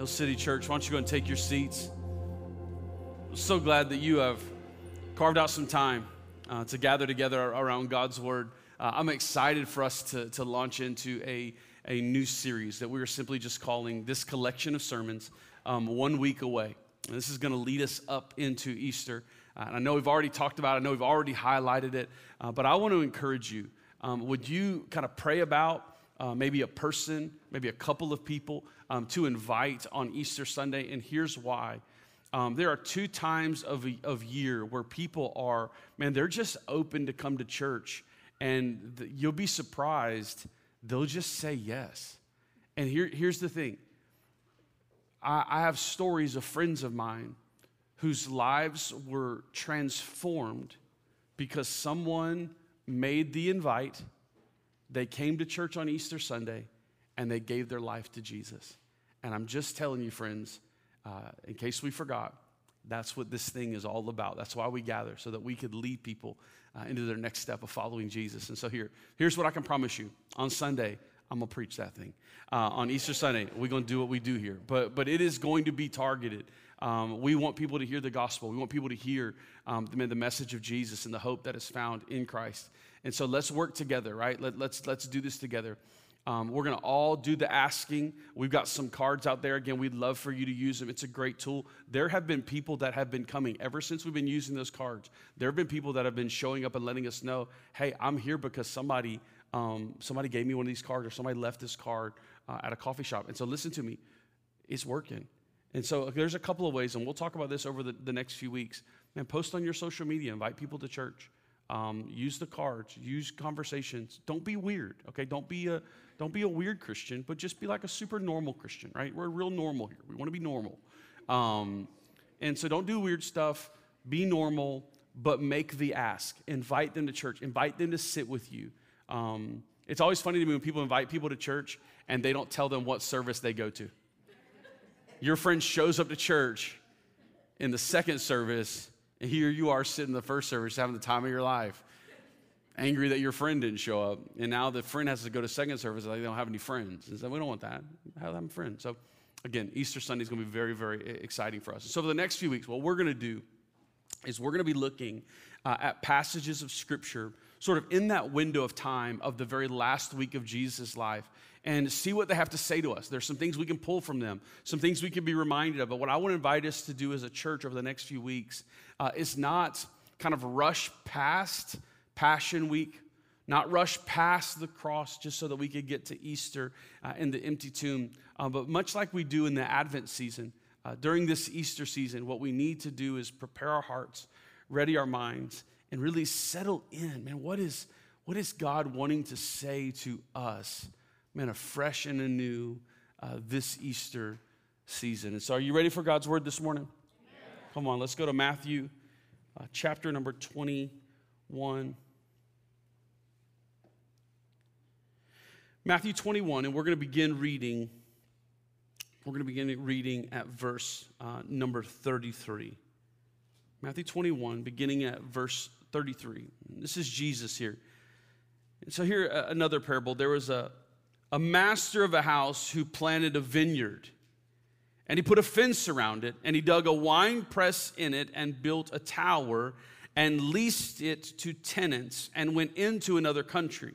Hill City Church, why don't you go and take your seats? I'm so glad that you have carved out some time uh, to gather together around God's Word. Uh, I'm excited for us to, to launch into a, a new series that we are simply just calling this collection of sermons um, one week away. And this is going to lead us up into Easter. Uh, and I know we've already talked about it, I know we've already highlighted it, uh, but I want to encourage you. Um, would you kind of pray about uh, maybe a person, maybe a couple of people um, to invite on Easter Sunday? And here's why. Um, there are two times of, of year where people are, man, they're just open to come to church. And you'll be surprised, they'll just say yes. And here, here's the thing I, I have stories of friends of mine whose lives were transformed because someone made the invite, they came to church on Easter Sunday, and they gave their life to Jesus. And I'm just telling you, friends, uh, in case we forgot, that's what this thing is all about. That's why we gather, so that we could lead people uh, into their next step of following Jesus. And so here, here's what I can promise you. On Sunday, I'm gonna preach that thing. Uh, on Easter Sunday, we're gonna do what we do here. But but it is going to be targeted. Um, we want people to hear the gospel. We want people to hear um, the, the message of Jesus and the hope that is found in Christ. And so let's work together, right? Let, let's let's do this together. Um, we're going to all do the asking. We've got some cards out there. Again, we'd love for you to use them. It's a great tool. There have been people that have been coming ever since we've been using those cards. There have been people that have been showing up and letting us know, hey, I'm here because somebody, um, somebody gave me one of these cards or somebody left this card uh, at a coffee shop. And so listen to me, it's working. And so there's a couple of ways, and we'll talk about this over the, the next few weeks. Man, post on your social media, invite people to church. Um, use the cards, use conversations. Don't be weird, okay? Don't be a don't be a weird Christian, but just be like a super normal Christian, right? We're real normal here. We want to be normal. Um, and so don't do weird stuff. Be normal, but make the ask. Invite them to church. Invite them to sit with you. Um, it's always funny to me when people invite people to church and they don't tell them what service they go to. Your friend shows up to church in the second service, and here you are sitting in the first service having the time of your life angry that your friend didn't show up. And now the friend has to go to second service. Like they don't have any friends. And so we don't want that. Have them friends. So again, Easter Sunday is going to be very, very exciting for us. So for the next few weeks, what we're going to do is we're going to be looking uh, at passages of Scripture sort of in that window of time of the very last week of Jesus' life and see what they have to say to us. There's some things we can pull from them, some things we can be reminded of. But what I want to invite us to do as a church over the next few weeks uh, is not kind of rush past Passion Week, not rush past the cross just so that we could get to Easter uh, in the empty tomb. Uh, but much like we do in the Advent season, uh, during this Easter season, what we need to do is prepare our hearts, ready our minds, and really settle in. Man, what is, what is God wanting to say to us, man, afresh and anew uh, this Easter season? And so, are you ready for God's word this morning? Come on, let's go to Matthew uh, chapter number 21. Matthew 21, and we're going to begin reading. We're going to begin reading at verse uh, number 33. Matthew 21, beginning at verse 33. This is Jesus here. And so, here, uh, another parable. There was a, a master of a house who planted a vineyard, and he put a fence around it, and he dug a wine press in it, and built a tower, and leased it to tenants, and went into another country.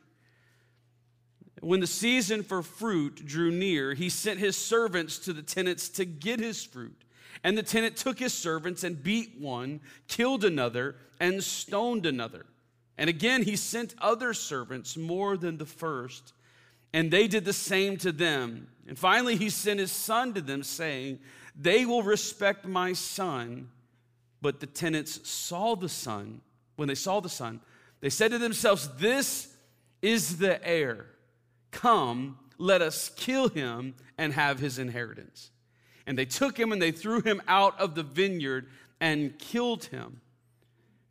When the season for fruit drew near, he sent his servants to the tenants to get his fruit. And the tenant took his servants and beat one, killed another, and stoned another. And again he sent other servants more than the first, and they did the same to them. And finally he sent his son to them, saying, They will respect my son. But the tenants saw the son. When they saw the son, they said to themselves, This is the heir. Come, let us kill him and have his inheritance. And they took him and they threw him out of the vineyard and killed him.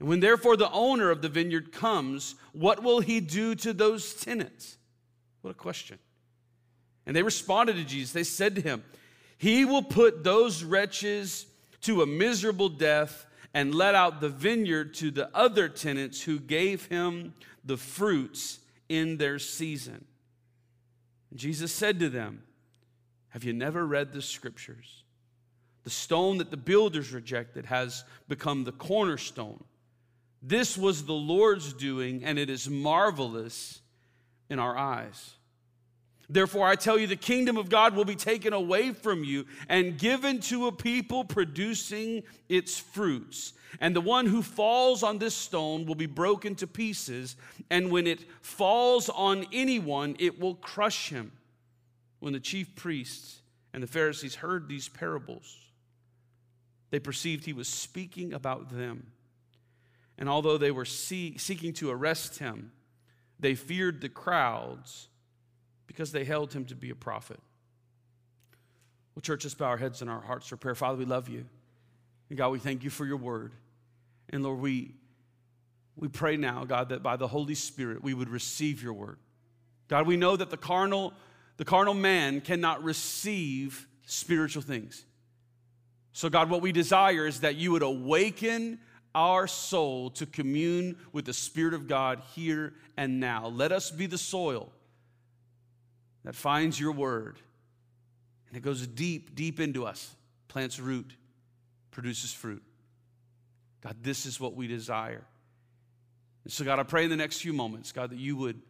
And when therefore the owner of the vineyard comes, what will he do to those tenants? What a question. And they responded to Jesus. They said to him, He will put those wretches to a miserable death and let out the vineyard to the other tenants who gave him the fruits in their season. Jesus said to them, Have you never read the scriptures? The stone that the builders rejected has become the cornerstone. This was the Lord's doing, and it is marvelous in our eyes. Therefore, I tell you, the kingdom of God will be taken away from you and given to a people producing its fruits. And the one who falls on this stone will be broken to pieces, and when it falls on anyone, it will crush him. When the chief priests and the Pharisees heard these parables, they perceived he was speaking about them. And although they were see- seeking to arrest him, they feared the crowds because they held him to be a prophet. Well, church, let's bow our heads and our hearts for prayer. Father, we love you. And God, we thank you for your word. And Lord, we, we pray now, God, that by the Holy Spirit we would receive your word. God, we know that the carnal, the carnal man cannot receive spiritual things. So, God, what we desire is that you would awaken our soul to commune with the Spirit of God here and now. Let us be the soil that finds your word and it goes deep, deep into us, plants root, produces fruit. God, this is what we desire. And so, God, I pray in the next few moments, God, that you would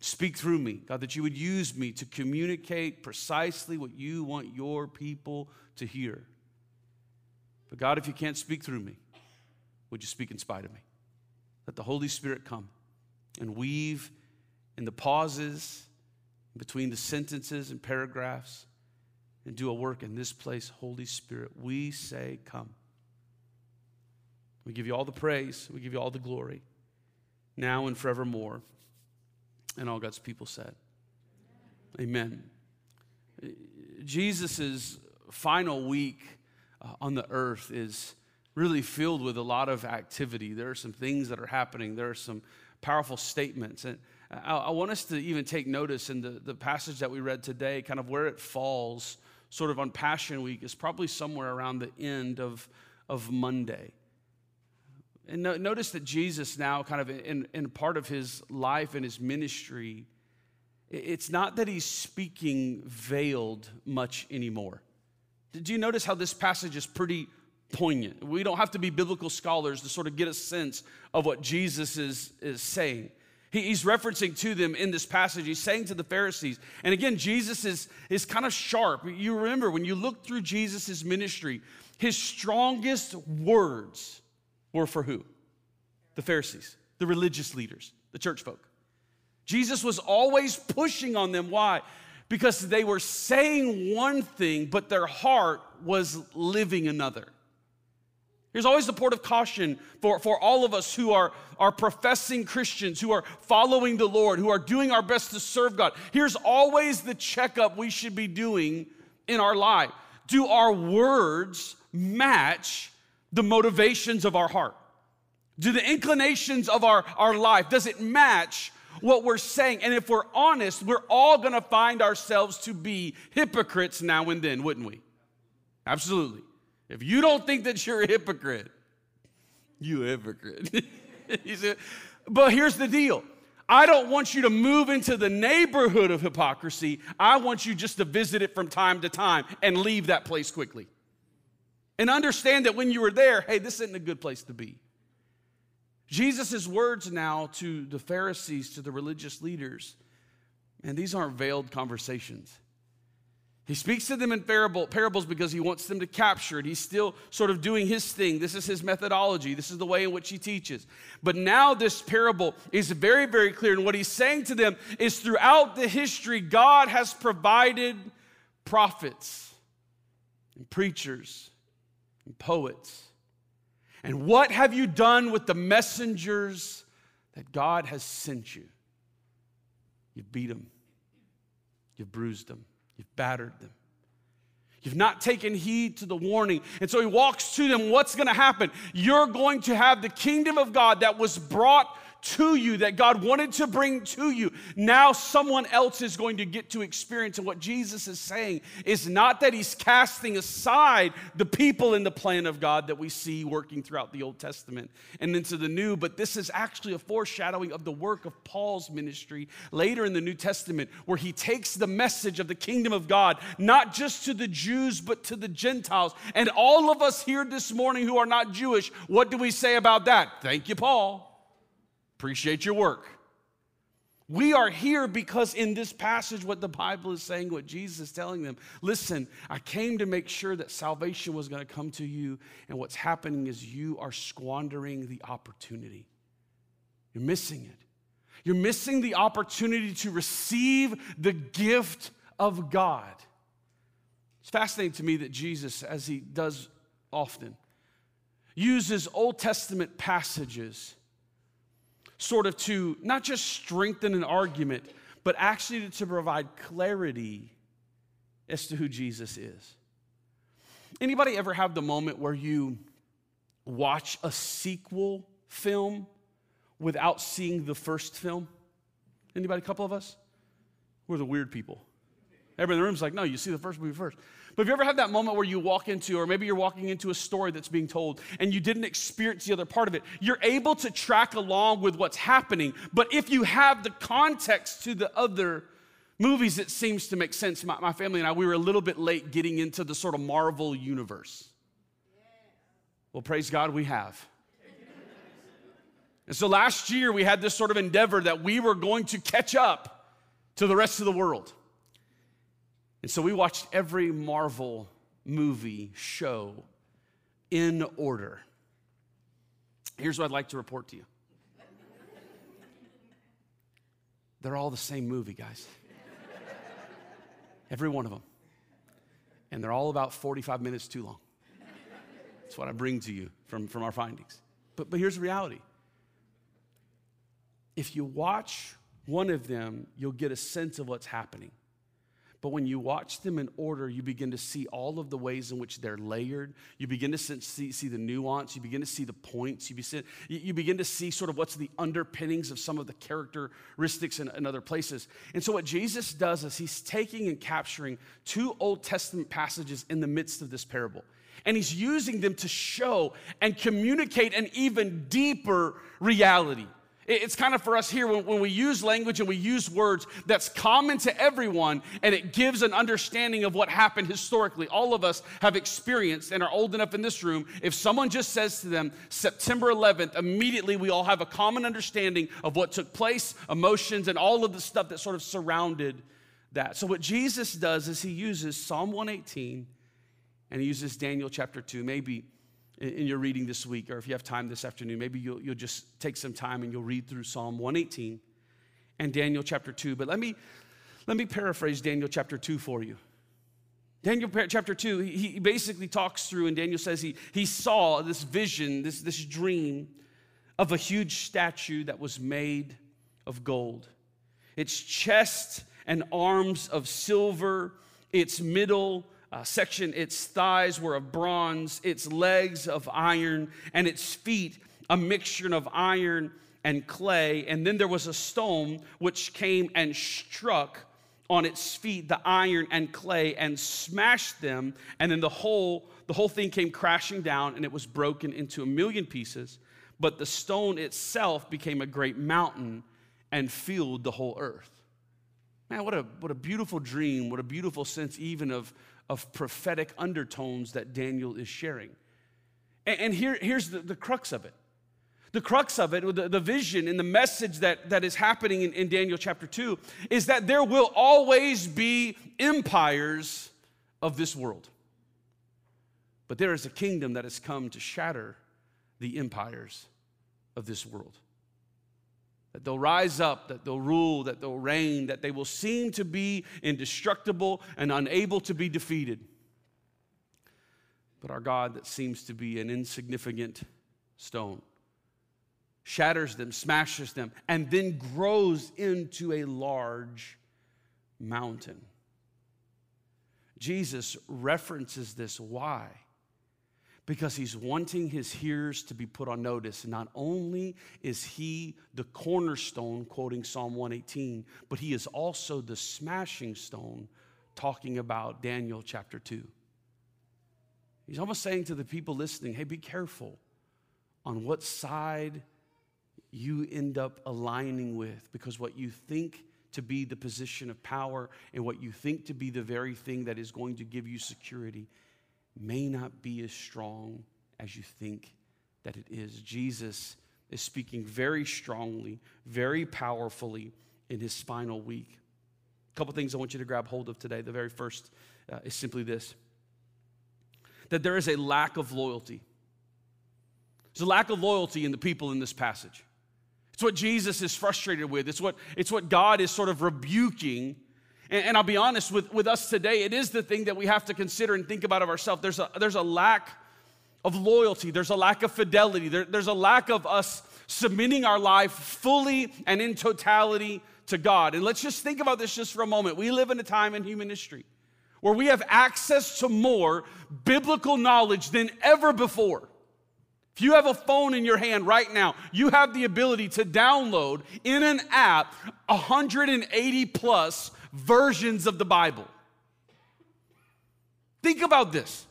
speak through me, God, that you would use me to communicate precisely what you want your people to hear. But, God, if you can't speak through me, would you speak in spite of me? Let the Holy Spirit come and weave in the pauses between the sentences and paragraphs and do a work in this place, Holy Spirit. We say, Come. We give you all the praise, we give you all the glory, now and forevermore. And all God's people said, Amen. Jesus' final week uh, on the earth is really filled with a lot of activity. There are some things that are happening, there are some powerful statements. And I, I want us to even take notice in the, the passage that we read today, kind of where it falls, sort of on Passion Week, is probably somewhere around the end of, of Monday. And no, notice that Jesus now, kind of in, in part of his life and his ministry, it's not that he's speaking veiled much anymore. Did you notice how this passage is pretty poignant? We don't have to be biblical scholars to sort of get a sense of what Jesus is, is saying. He's referencing to them in this passage. He's saying to the Pharisees, and again, Jesus is, is kind of sharp. You remember when you look through Jesus' ministry, his strongest words were for who? The Pharisees, the religious leaders, the church folk. Jesus was always pushing on them. Why? Because they were saying one thing, but their heart was living another. Here's always the port of caution for, for all of us who are, are professing Christians, who are following the Lord, who are doing our best to serve God. Here's always the checkup we should be doing in our life. Do our words match the motivations of our heart? Do the inclinations of our, our life, does it match what we're saying? And if we're honest, we're all gonna find ourselves to be hypocrites now and then, wouldn't we? Absolutely. If you don't think that you're a hypocrite, you hypocrite. he said, but here's the deal. I don't want you to move into the neighborhood of hypocrisy. I want you just to visit it from time to time and leave that place quickly. And understand that when you were there, hey, this isn't a good place to be. Jesus' words now to the Pharisees, to the religious leaders, and these aren't veiled conversations. He speaks to them in parable, parables because he wants them to capture it. He's still sort of doing his thing. This is his methodology. This is the way in which he teaches. But now this parable is very, very clear. And what he's saying to them is throughout the history, God has provided prophets and preachers and poets. And what have you done with the messengers that God has sent you? You've beat them, you've bruised them. You've battered them. You've not taken heed to the warning. And so he walks to them. What's going to happen? You're going to have the kingdom of God that was brought to you that God wanted to bring to you, now someone else is going to get to experience. And what Jesus is saying is not that he's casting aside the people in the plan of God that we see working throughout the Old Testament and into the New, but this is actually a foreshadowing of the work of Paul's ministry later in the New Testament, where he takes the message of the kingdom of God, not just to the Jews, but to the Gentiles. And all of us here this morning who are not Jewish, what do we say about that? Thank you, Paul. Appreciate your work. We are here because in this passage, what the Bible is saying, what Jesus is telling them, listen, I came to make sure that salvation was going to come to you, and what's happening is you are squandering the opportunity. You're missing it. You're missing the opportunity to receive the gift of God. It's fascinating to me that Jesus, as he does often, uses Old Testament passages sort of to not just strengthen an argument, but actually to provide clarity as to who Jesus is. Anybody ever have the moment where you watch a sequel film without seeing the first film? Anybody, a couple of us? We're the weird people. Everybody in the room's like, no, you see the first movie first. But have you ever had that moment where you walk into, or maybe you're walking into a story that's being told and you didn't experience the other part of it? You're able to track along with what's happening, but if you have the context to the other movies, it seems to make sense. My, my family and I, we were a little bit late getting into the sort of Marvel universe. Well, praise God, we have. And so last year, we had this sort of endeavor that we were going to catch up to the rest of the world. And so we watched every Marvel movie show in order. Here's what I'd like to report to you they're all the same movie, guys. Every one of them. And they're all about 45 minutes too long. That's what I bring to you from, from our findings. But, but here's the reality if you watch one of them, you'll get a sense of what's happening. But when you watch them in order, you begin to see all of the ways in which they're layered. You begin to see, see the nuance. You begin to see the points. You, you begin to see sort of what's the underpinnings of some of the characteristics in, in other places. And so, what Jesus does is he's taking and capturing two Old Testament passages in the midst of this parable. And he's using them to show and communicate an even deeper reality. It's kind of for us here when, when, we use language and we use words that's common to everyone and it gives an understanding of what happened historically. All of us have experienced and are old enough in this room. If someone just says to them, September 11th, immediately we all have a common understanding of what took place, emotions, and all of the stuff that sort of surrounded that. So, what Jesus does is he uses Psalm 118 and he uses Daniel chapter 2. Maybe in your reading this week, or if you have time this afternoon, maybe you'll, you'll just take some time and you'll read through Psalm 118 and Daniel chapter 2. But let me, let me paraphrase Daniel chapter 2 for you. Daniel chapter 2, he basically talks through, and Daniel says he, he saw this vision, this, this dream of a huge statue that was made of gold. Its chest and arms of silver, its middle uh, section, its thighs were of bronze, its legs of iron, and its feet a mixture of iron and clay. And then there was a stone which came and struck on its feet the iron and clay and smashed them. And then the whole, the whole thing came crashing down and it was broken into a million pieces. But the stone itself became a great mountain and filled the whole earth. Man, what a, what a beautiful dream, what a beautiful sense, even of, of prophetic undertones that Daniel is sharing. And, and here, here's the, the crux of it. The crux of it, the, the vision and the message that, that is happening in, in Daniel chapter 2, is that there will always be empires of this world. But there is a kingdom that has come to shatter the empires of this world that they'll rise up, that they'll rule, that they'll reign, that they will seem to be indestructible and unable to be defeated. But our God, that seems to be an insignificant stone, shatters them, smashes them, and then grows into a large mountain. Jesus references this. Why? Because he's wanting his hearers to be put on notice. Not only is he the cornerstone, quoting Psalm 118, but he is also the smashing stone, talking about Daniel chapter 2. He's almost saying to the people listening, hey, be careful on what side you end up aligning with, because what you think to be the position of power and what you think to be the very thing that is going to give you security may not be as strong as you think that it is. Jesus is speaking very strongly, very powerfully in his final week. A couple things I want you to grab hold of today. The very first uh, is simply this that there is a lack of loyalty. There's a lack of loyalty in the people in this passage. It's what Jesus is frustrated with. It's what, it's what God is sort of rebuking and, and I'll be honest with, with us today, it is the thing that we have to consider and think about of ourselves. There's a, there's a lack of loyalty, there's a lack of fidelity, there, there's a lack of us submitting our life fully and in totality to God. And let's just think about this just for a moment. We live in a time in human history where we have access to more biblical knowledge than ever before. If you have a phone in your hand right now, you have the ability to download in an app 180 plus versions of the Bible. Think about this.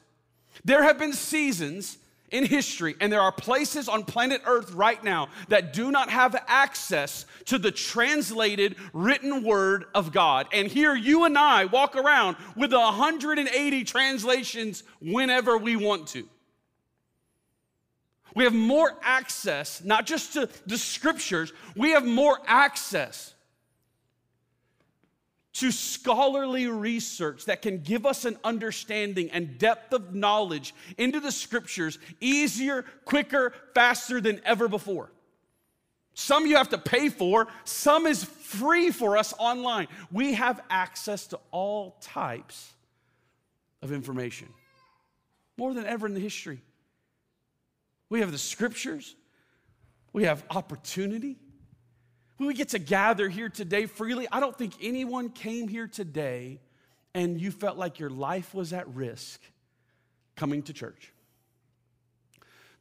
There have been seasons in history, and there are places on planet Earth right now that do not have access to the translated written word of God. And here you and I walk around with 180 translations whenever we want to. We have more access, not just to the scriptures, we have more access to scholarly research that can give us an understanding and depth of knowledge into the scriptures easier, quicker, faster than ever before. Some you have to pay for, some is free for us online. We have access to all types of information, more than ever in the history. We have the scriptures, we have opportunity, we get to gather here today freely. I don't think anyone came here today and you felt like your life was at risk coming to church.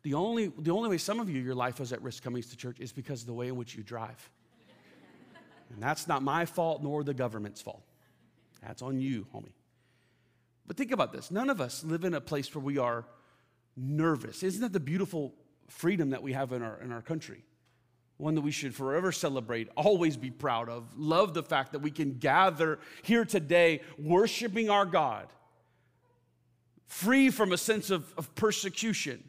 The only, the only way some of you, your life was at risk coming to church is because of the way in which you drive. And that's not my fault nor the government's fault. That's on you, homie. But think about this none of us live in a place where we are nervous. Isn't that the beautiful freedom that we have in our, in our country? One that we should forever celebrate, always be proud of. Love the fact that we can gather here today worshiping our God, free from a sense of, of persecution.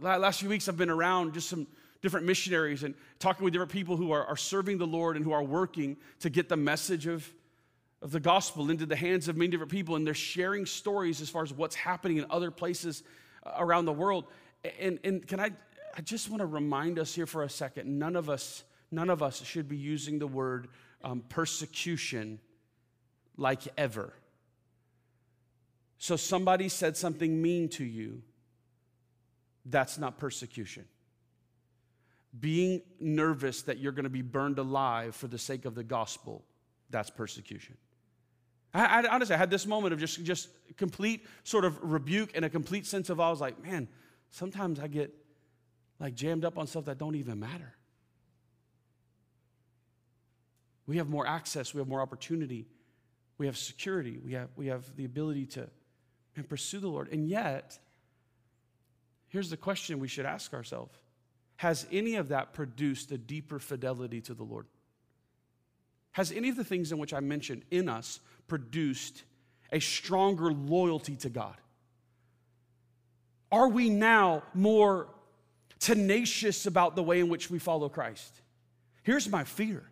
Last few weeks, I've been around just some different missionaries and talking with different people who are, are serving the Lord and who are working to get the message of, of the gospel into the hands of many different people. And they're sharing stories as far as what's happening in other places uh, around the world. And, and can I I just want to remind us here for a second none of us, none of us should be using the word um, persecution like ever. So somebody said something mean to you, that's not persecution. Being nervous that you're going to be burned alive for the sake of the gospel, that's persecution. I, I, honestly, I had this moment of just, just complete sort of rebuke and a complete sense of I was like, man, sometimes I get like jammed up on stuff that don't even matter. We have more access, we have more opportunity, we have security, we have, we have the ability to and pursue the Lord. And yet, here's the question we should ask ourselves Has any of that produced a deeper fidelity to the Lord? Has any of the things in which I mentioned in us produced a stronger loyalty to God? Are we now more tenacious about the way in which we follow Christ. Here's my fear.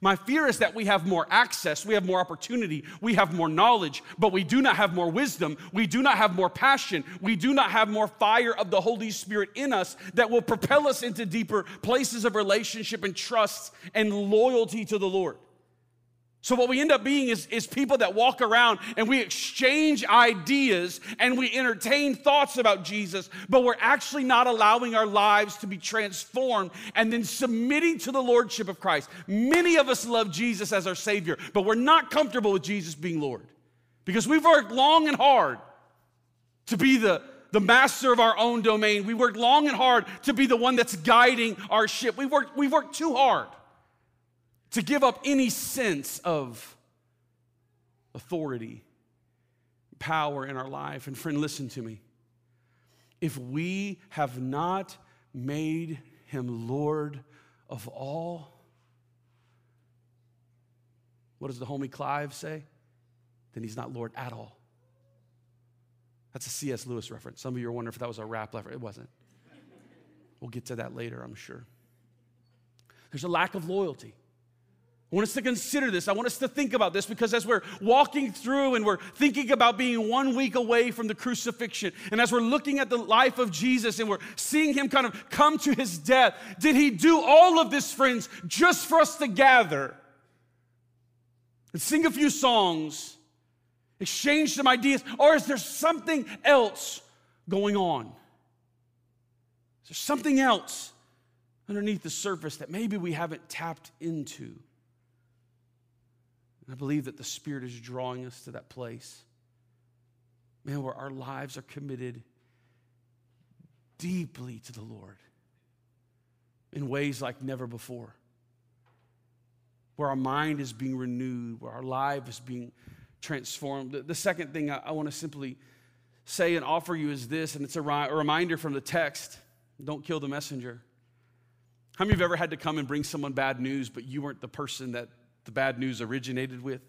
My fear is that we have more access, we have more opportunity, we have more knowledge, but we do not have more wisdom, we do not have more passion, we do not have more fire of the Holy Spirit in us that will propel us into deeper places of relationship and trust and loyalty to the Lord. So, what we end up being is, is people that walk around and we exchange ideas and we entertain thoughts about Jesus, but we're actually not allowing our lives to be transformed and then submitting to the Lordship of Christ. Many of us love Jesus as our Savior, but we're not comfortable with Jesus being Lord because we've worked long and hard to be the, the master of our own domain. We worked long and hard to be the one that's guiding our ship. We worked, we've worked too hard to give up any sense of authority, power in our life. And friend, listen to me. If we have not made him Lord of all, what does the homie Clive say? Then he's not Lord at all. That's a C.S. Lewis reference. Some of you are wondering if that was a rap reference. It wasn't. We'll get to that later, I'm sure. There's a lack of loyalty. I want us to consider this. I want us to think about this because as we're walking through and we're thinking about being one week away from the crucifixion, and as we're looking at the life of Jesus and we're seeing him kind of come to his death, did he do all of this, friends, just for us to gather and sing a few songs, exchange some ideas, or is there something else going on? Is there something else underneath the surface that maybe we haven't tapped into? And I believe that the Spirit is drawing us to that place, man, where our lives are committed deeply to the Lord in ways like never before. Where our mind is being renewed, where our life is being transformed. The, second thing I, I want to simply say and offer you is this, and it's a, ri- a reminder from the text don't kill the messenger. How many of you have ever had to come and bring someone bad news, but you weren't the person that the bad news originated with.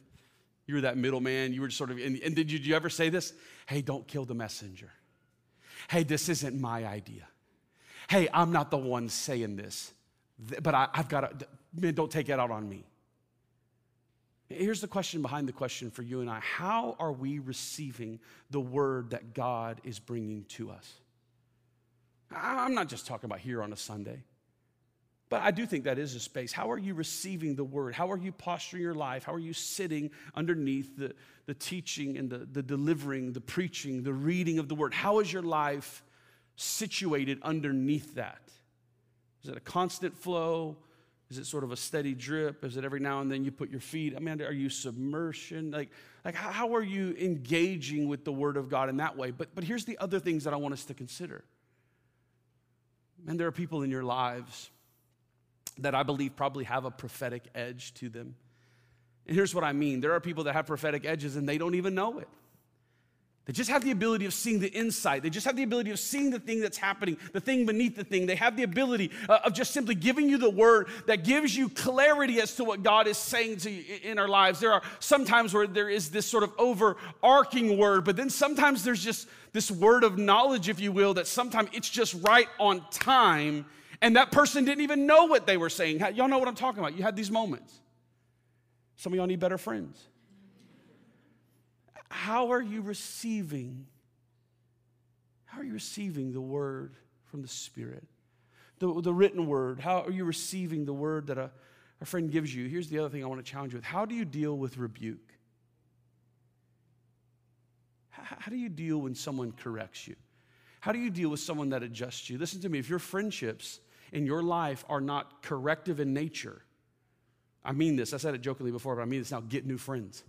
You were that middleman. You were sort of, and, and did, you, did you ever say this? Hey, don't kill the messenger. Hey, this isn't my idea. Hey, I'm not the one saying this, but I, have got to, man, don't take it out on me. Here's the question behind the question for you and I How are we receiving the word that God is bringing to us? I'm not just talking about here on a Sunday. But I do think that is a space. How are you receiving the word? How are you posturing your life? How are you sitting underneath the, the teaching and the, the delivering, the preaching, the reading of the word? How is your life situated underneath that? Is it a constant flow? Is it sort of a steady drip? Is it every now and then you put your feet? I mean, are you submersion? Like, like how are you engaging with the word of God in that way? But, but here's the other things that I want us to consider. And there are people in your lives that I believe probably have a prophetic edge to them. And here's what I mean there are people that have prophetic edges and they don't even know it. They just have the ability of seeing the insight. They just have the ability of seeing the thing that's happening, the thing beneath the thing. They have the ability uh, of just simply giving you the word that gives you clarity as to what God is saying to you in our lives. There are sometimes where there is this sort of overarching word, but then sometimes there's just this word of knowledge, if you will, that sometimes it's just right on time and that person didn't even know what they were saying. Y'all know what I'm talking about. You had these moments. Some of y'all need better friends. How are you receiving? How are you receiving the word from the Spirit? The, the written word. How are you receiving the word that a, a friend gives you? Here's the other thing I want to challenge you with. How do you deal with rebuke? How, how do you deal when someone corrects you? How do you deal with someone that adjusts you? Listen to me, if your friendships in your life are not corrective in nature, I mean this, I said it jokingly before, but I mean this now get new friends.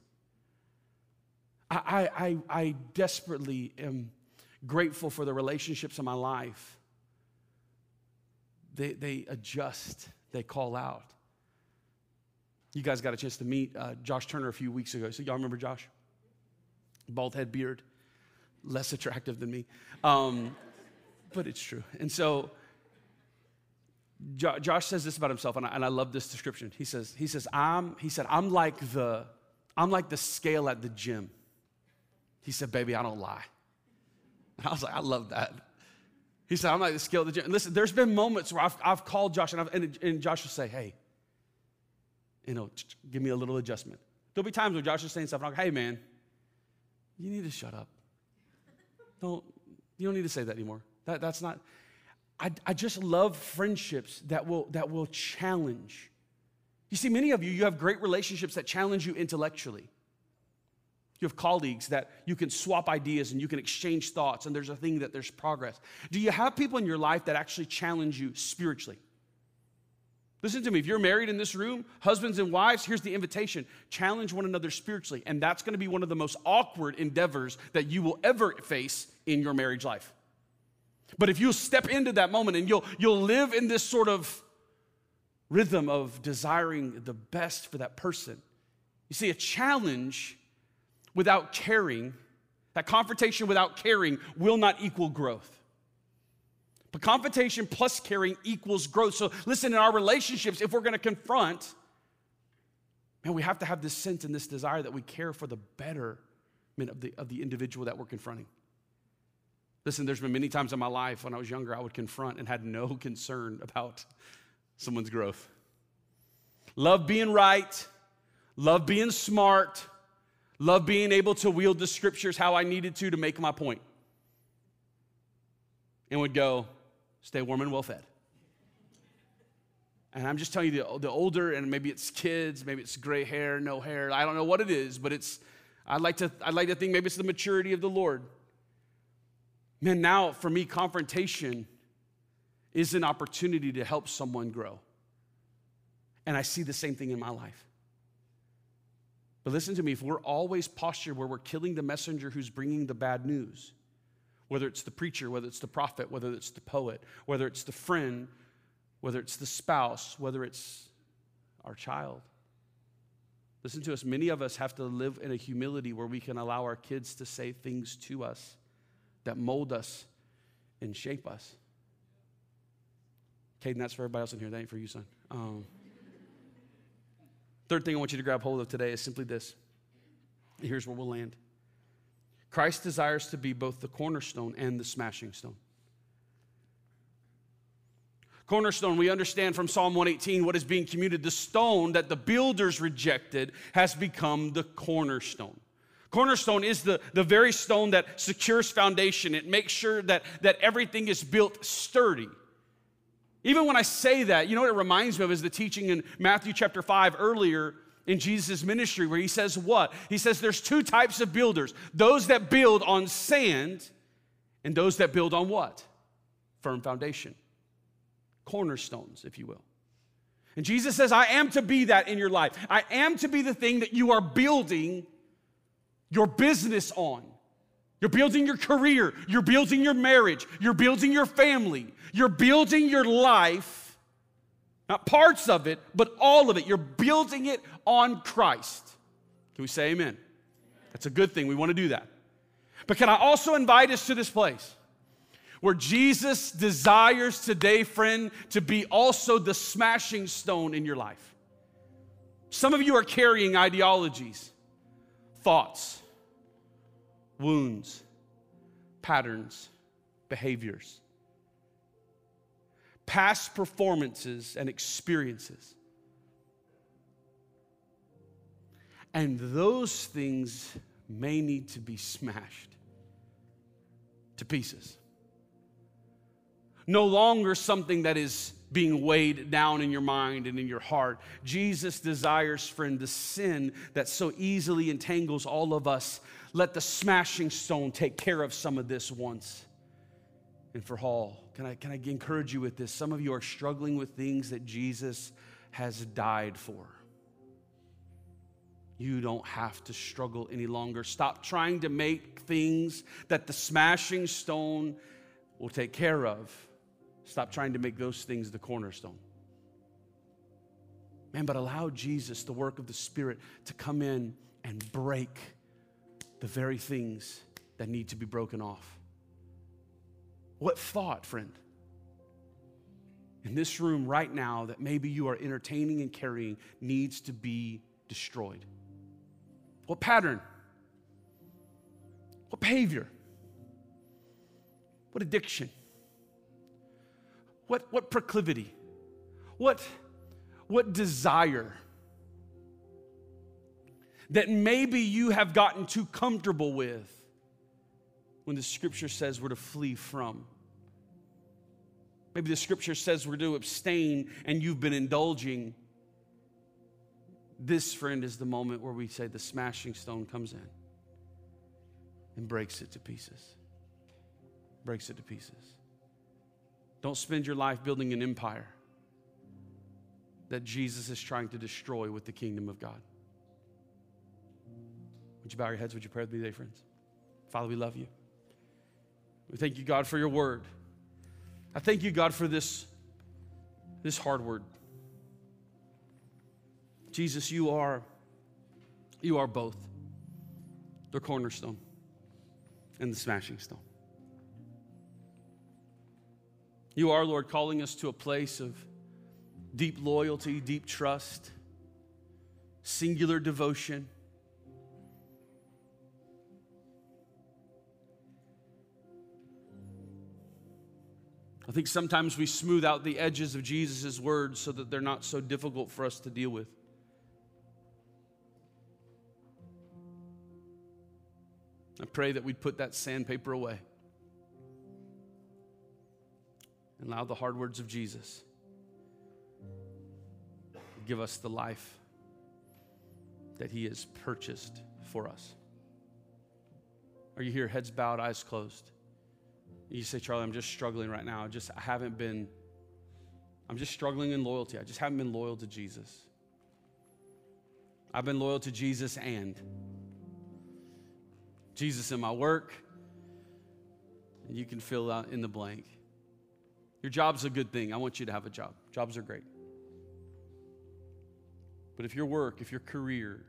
I, I, I desperately am grateful for the relationships in my life. They, they adjust, they call out. You guys got a chance to meet uh, Josh Turner a few weeks ago. So, y'all remember Josh? Bald head, beard, less attractive than me. Um, but it's true. And so, jo- Josh says this about himself, and I, and I love this description. He says, he says, I'm, he said, I'm like the, I'm like the scale at the gym. He said, baby, I don't lie. And I was like, I love that. He said, I'm like the scale at the gym. And listen, there's been moments where I've, I've called Josh and, and, and, Josh will say, hey, you know, give me a little adjustment. There'll be times where Josh is saying stuff, and I'm like, hey, man, you need to shut up. Don't, you don't need to say that anymore. That, that's not, I, I just love friendships that will, that will challenge. You see, many of you, you have great relationships that challenge you intellectually. You have colleagues that you can swap ideas and you can exchange thoughts, and there's a thing that there's progress. Do you have people in your life that actually challenge you spiritually? Listen to me. If you're married in this room, husbands and wives, here's the invitation challenge one another spiritually. And that's to be one of the most awkward endeavors that you will ever face in your marriage life. But if you step into that moment and you'll, you'll live in this sort of rhythm of desiring the best for that person, you see, a challenge without caring, that confrontation without caring will not equal growth. But confrontation plus caring equals growth. So listen, in our relationships, if we're gonna confront, man, we have to have this sense and this desire that we care for the betterment of the, of the individual that we're confronting. Listen, there's been many times in my life when I was younger, I would confront and had no concern about someone's growth. Love being right, love being smart, love being able to wield the scriptures how I needed to to make my point. And would go, stay warm and well fed. And I'm just telling you, the, the older, and maybe it's kids, maybe it's gray hair, no hair, I don't know what it is, but it's, I'd like to, I'd like to think maybe it's the maturity of the Lord. Man, now for me, confrontation is an opportunity to help someone grow. And I see the same thing in my life. But listen to me, if we're always postured where we're killing the messenger who's bringing the bad news, whether it's the preacher, whether it's the prophet, whether it's the poet, whether it's the friend, whether it's the spouse, whether it's our child. Listen to us, many of us have to live in a humility where we can allow our kids to say things to us that mold us and shape us. Caden, that's for everybody else in here. That ain't for you, son. Um, third thing I want you to grab hold of today is simply this. Here's where we'll land. Christ desires to be both the cornerstone and the smashing stone. Cornerstone, we understand from Psalm 118 what is being commuted. The stone that the builders rejected has become the cornerstone. Cornerstone is the, the very stone that secures foundation. It makes sure that, that everything is built sturdy. Even when I say that, you know what it reminds me of is the teaching in Matthew chapter 5 earlier in Jesus' ministry, where he says, What? He says there's two types of builders those that build on sand, and those that build on what? Firm foundation. Cornerstones, if you will. And Jesus says, I am to be that in your life. I am to be the thing that you are building your business on. You're building your career, you're building your marriage, you're building your family, you're building your life, not parts of it, but all of it. You're building it on Christ. Can we say amen? That's a good thing. We want to do that. But can I also invite us to this place where Jesus desires today, friend, to be also the smashing stone in your life? Some of you are carrying ideologies thoughts, wounds, patterns, behaviors, past performances and experiences. And those things may need to be smashed to pieces. No longer something that is being weighed down in your mind and in your heart. Jesus desires, friend, the sin that so easily entangles all of us. Let the smashing stone take care of some of this once and for all. Can I, can I encourage you with this? Some of you are struggling with things that Jesus has died for. You don't have to struggle any longer. Stop trying to make things that the smashing stone will take care of Stop trying to make those things the cornerstone. Man, but allow Jesus, the work of the Spirit, to come in and break the very things that need to be broken off. What thought, friend, in this room right now that maybe you are entertaining and carrying needs to be destroyed? What pattern? What behavior? What addiction? What, what proclivity? What, what desire? That maybe you have gotten too comfortable with when the scripture says we're to flee from. Maybe the scripture says we're to abstain and you've been indulging. This, friend, is the moment where we say the smashing stone comes in and breaks it to pieces. Breaks it to pieces. Don't spend your life building an empire that Jesus is trying to destroy with the kingdom of God. Would you bow your heads? Would you pray with me today, friends? Father, we love you. We thank you, God, for your word. I thank you, God, for this, this hard word. Jesus, you are, you are both the cornerstone and the smashing stone. You are, Lord, calling us to a place of deep loyalty, deep trust, singular devotion. I think sometimes we smooth out the edges of Jesus' words so that they're not so difficult for us to deal with. I pray that we'd put that sandpaper away and allow the hard words of Jesus give us the life that He has purchased for us. Are you here, heads bowed, eyes closed? You say, Charlie, I'm just struggling right now. I just I haven't been, I'm just struggling in loyalty. I just haven't been loyal to Jesus. I've been loyal to Jesus and Jesus in my work. And you can fill out in the blank. Your job's a good thing. I want you to have a job. Jobs are great. But if your work, if your career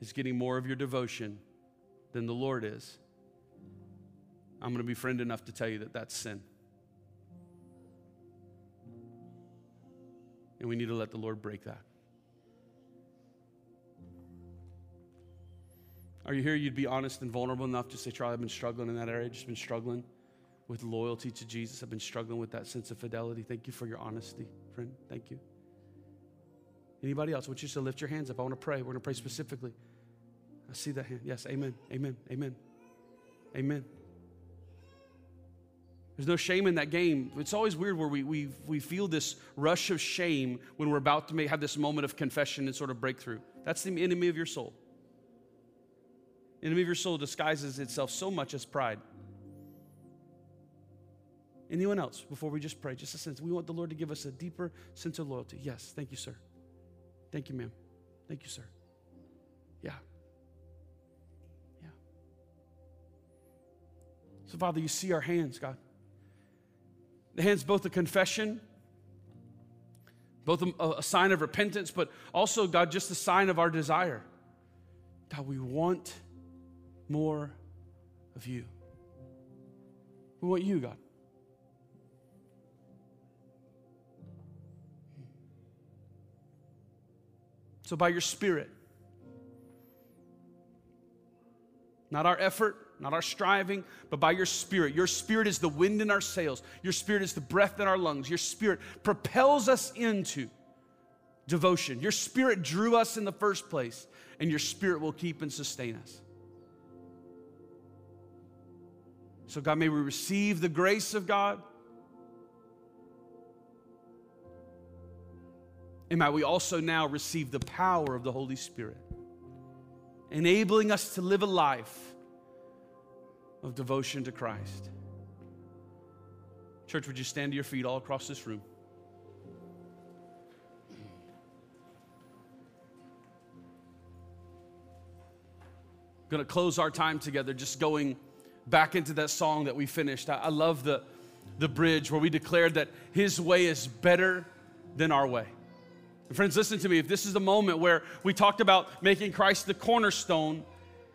is getting more of your devotion than the Lord is, I'm going to be friend enough to tell you that that's sin. And we need to let the Lord break that. Are you here? You'd be honest and vulnerable enough to say, Charlie, I've been struggling in that area, just been struggling with loyalty to Jesus. I've been struggling with that sense of fidelity. Thank you for your honesty, friend. Thank you. Anybody else? I want you to lift your hands up. I want to pray. We're going to pray specifically. I see that hand. Yes, amen. Amen. Amen. Amen. There's no shame in that game. It's always weird where we, we, we feel this rush of shame when we're about to make, have this moment of confession and sort of breakthrough. That's the enemy of your soul. enemy of your soul disguises itself so much as pride. Anyone else before we just pray? Just a sense. We want the Lord to give us a deeper sense of loyalty. Yes, thank you, sir. Thank you, ma'am. Thank you, sir. Yeah. Yeah. So, Father, you see our hands, God. The hands, both a confession, both a, a sign of repentance, but also, God, just a sign of our desire. God, we want more of you. We want you, God. So, by your Spirit, not our effort, not our striving, but by your Spirit. Your Spirit is the wind in our sails, your Spirit is the breath in our lungs. Your Spirit propels us into devotion. Your Spirit drew us in the first place, and your Spirit will keep and sustain us. So, God, may we receive the grace of God And might we also now receive the power of the Holy Spirit, enabling us to live a life of devotion to Christ. Church, would you stand to your feet all across this room? going to close our time together just going back into that song that we finished. I, I, love the, the bridge where we declared that His way is better than our way. And friends, listen to me. If this is the moment where we talked about making Christ the cornerstone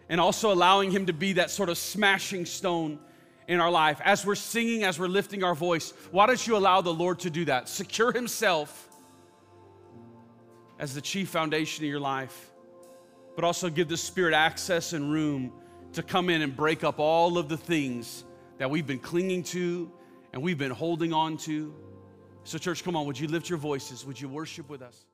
and also allowing Him to be that sort of smashing stone in our life, as we're singing, as we're lifting our voice, why don't you allow the Lord to do that? Secure Himself as the chief foundation of your life, but also give the Spirit access and room to come in and break up all of the things that we've been clinging to and we've been holding on to so, church, come on, would you lift your voices? Would you worship with us?